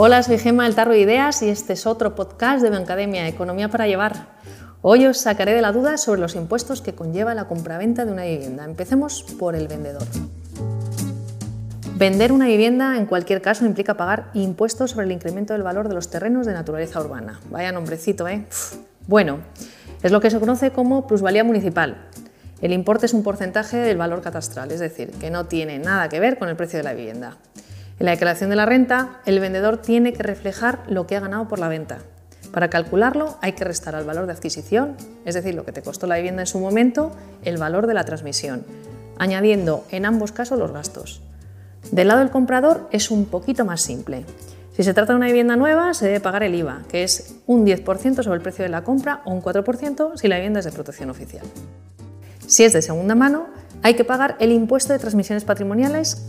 Hola, soy Gema del Tarro de Ideas y este es otro podcast de Bancademia, Economía para Llevar. Hoy os sacaré de la duda sobre los impuestos que conlleva la compraventa de una vivienda. Empecemos por el vendedor. Vender una vivienda en cualquier caso implica pagar impuestos sobre el incremento del valor de los terrenos de naturaleza urbana. Vaya nombrecito, ¿eh? Bueno, es lo que se conoce como plusvalía municipal. El importe es un porcentaje del valor catastral, es decir, que no tiene nada que ver con el precio de la vivienda. En la declaración de la renta, el vendedor tiene que reflejar lo que ha ganado por la venta. Para calcularlo hay que restar al valor de adquisición, es decir, lo que te costó la vivienda en su momento, el valor de la transmisión, añadiendo en ambos casos los gastos. Del lado del comprador es un poquito más simple. Si se trata de una vivienda nueva, se debe pagar el IVA, que es un 10% sobre el precio de la compra o un 4% si la vivienda es de protección oficial. Si es de segunda mano, hay que pagar el impuesto de transmisiones patrimoniales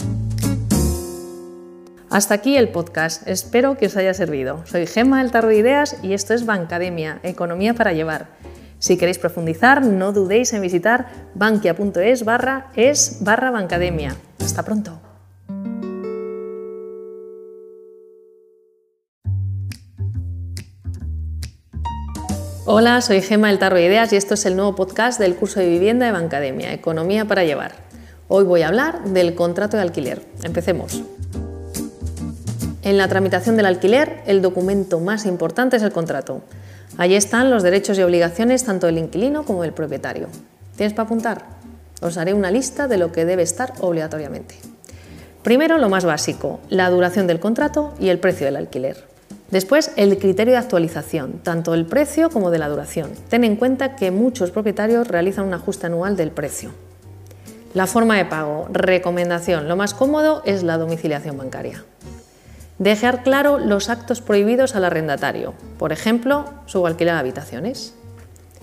hasta aquí el podcast, espero que os haya servido. Soy Gemma del Tarro de Ideas y esto es Bancademia, Economía para Llevar. Si queréis profundizar, no dudéis en visitar bankia.es barra es barra Bancademia. Hasta pronto. Hola, soy Gemma del Tarro de Ideas y esto es el nuevo podcast del curso de vivienda de Bancademia, Economía para Llevar. Hoy voy a hablar del contrato de alquiler. Empecemos. En la tramitación del alquiler, el documento más importante es el contrato. Allí están los derechos y obligaciones tanto del inquilino como del propietario. ¿Tienes para apuntar? Os haré una lista de lo que debe estar obligatoriamente. Primero, lo más básico, la duración del contrato y el precio del alquiler. Después, el criterio de actualización, tanto del precio como de la duración. Ten en cuenta que muchos propietarios realizan un ajuste anual del precio. La forma de pago, recomendación, lo más cómodo es la domiciliación bancaria. Dejar claro los actos prohibidos al arrendatario, por ejemplo, subalquiler de habitaciones.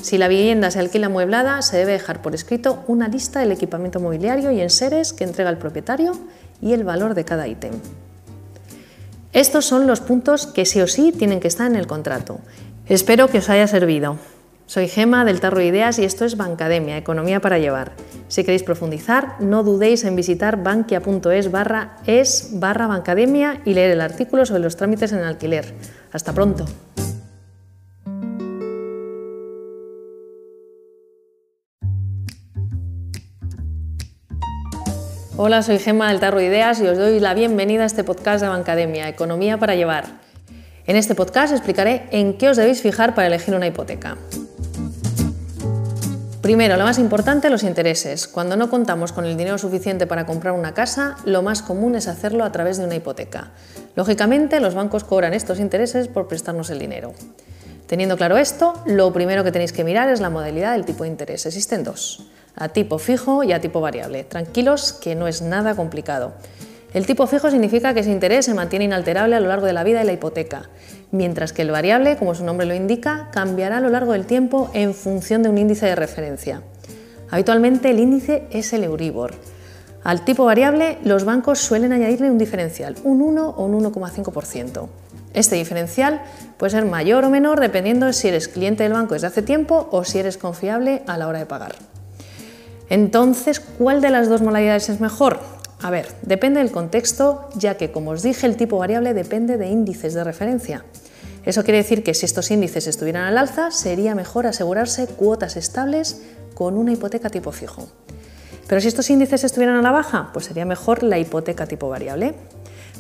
Si la vivienda se alquila mueblada, se debe dejar por escrito una lista del equipamiento mobiliario y enseres que entrega el propietario y el valor de cada ítem. Estos son los puntos que sí o sí tienen que estar en el contrato. Espero que os haya servido. Soy Gema del Tarro de Ideas y esto es Bancademia, Economía para Llevar. Si queréis profundizar, no dudéis en visitar bankia.es barra es barra Bancademia y leer el artículo sobre los trámites en alquiler. Hasta pronto. Hola, soy Gema del Tarro de Ideas y os doy la bienvenida a este podcast de Bancademia, Economía para Llevar. En este podcast explicaré en qué os debéis fijar para elegir una hipoteca. Primero, lo más importante, los intereses. Cuando no contamos con el dinero suficiente para comprar una casa, lo más común es hacerlo a través de una hipoteca. Lógicamente, los bancos cobran estos intereses por prestarnos el dinero. Teniendo claro esto, lo primero que tenéis que mirar es la modalidad del tipo de interés. Existen dos, a tipo fijo y a tipo variable. Tranquilos que no es nada complicado. El tipo fijo significa que ese interés se mantiene inalterable a lo largo de la vida de la hipoteca, mientras que el variable, como su nombre lo indica, cambiará a lo largo del tiempo en función de un índice de referencia. Habitualmente el índice es el Euribor. Al tipo variable, los bancos suelen añadirle un diferencial, un 1 o un 1,5%. Este diferencial puede ser mayor o menor dependiendo de si eres cliente del banco desde hace tiempo o si eres confiable a la hora de pagar. Entonces, ¿cuál de las dos modalidades es mejor? A ver, depende del contexto, ya que, como os dije, el tipo variable depende de índices de referencia. Eso quiere decir que si estos índices estuvieran al alza, sería mejor asegurarse cuotas estables con una hipoteca tipo fijo. Pero si estos índices estuvieran a la baja, pues sería mejor la hipoteca tipo variable.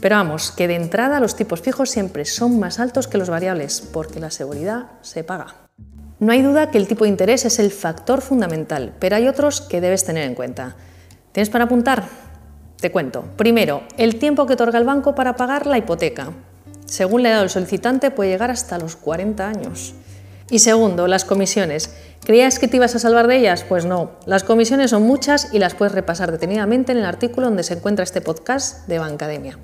Pero vamos, que de entrada los tipos fijos siempre son más altos que los variables, porque la seguridad se paga. No hay duda que el tipo de interés es el factor fundamental, pero hay otros que debes tener en cuenta. ¿Tienes para apuntar? Te cuento. Primero, el tiempo que otorga el banco para pagar la hipoteca. Según la edad del solicitante puede llegar hasta los 40 años. Y segundo, las comisiones. ¿Creías que te ibas a salvar de ellas? Pues no. Las comisiones son muchas y las puedes repasar detenidamente en el artículo donde se encuentra este podcast de Bancademia.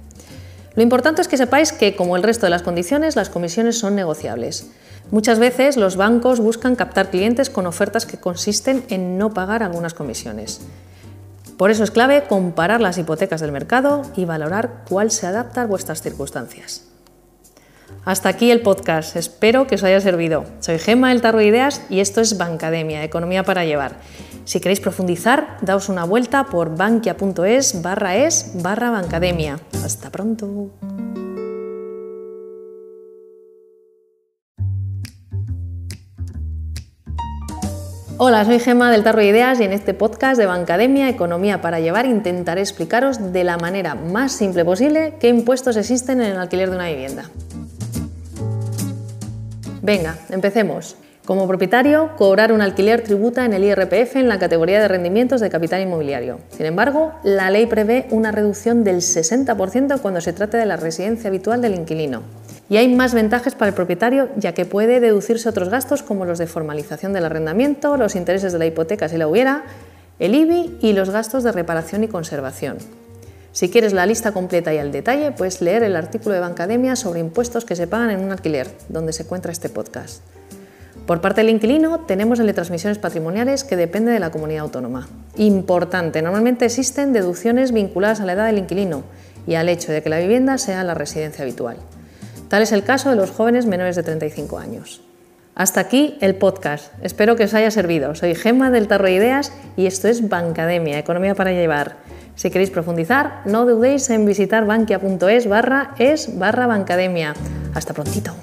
Lo importante es que sepáis que, como el resto de las condiciones, las comisiones son negociables. Muchas veces los bancos buscan captar clientes con ofertas que consisten en no pagar algunas comisiones. Por eso es clave comparar las hipotecas del mercado y valorar cuál se adapta a vuestras circunstancias. Hasta aquí el podcast, espero que os haya servido. Soy Gemma del Tarro de Ideas y esto es Bancademia, Economía para Llevar. Si queréis profundizar, daos una vuelta por bankia.es barra es barra Bancademia. Hasta pronto. Hola, soy Gema del Tarro Ideas y en este podcast de Bancademia Economía para Llevar intentaré explicaros de la manera más simple posible qué impuestos existen en el alquiler de una vivienda. Venga, empecemos. Como propietario, cobrar un alquiler tributa en el IRPF en la categoría de rendimientos de capital inmobiliario. Sin embargo, la ley prevé una reducción del 60% cuando se trate de la residencia habitual del inquilino. Y hay más ventajas para el propietario ya que puede deducirse otros gastos como los de formalización del arrendamiento, los intereses de la hipoteca si la hubiera, el IBI y los gastos de reparación y conservación. Si quieres la lista completa y al detalle, puedes leer el artículo de Bancademia sobre impuestos que se pagan en un alquiler, donde se encuentra este podcast. Por parte del inquilino, tenemos el de transmisiones patrimoniales que depende de la comunidad autónoma. Importante, normalmente existen deducciones vinculadas a la edad del inquilino y al hecho de que la vivienda sea la residencia habitual. Tal es el caso de los jóvenes menores de 35 años. Hasta aquí el podcast. Espero que os haya servido. Soy Gemma del Tarro de Ideas y esto es Bancademia, Economía para Llevar. Si queréis profundizar, no dudéis en visitar bankia.es barra es barra Bancademia. Hasta prontito.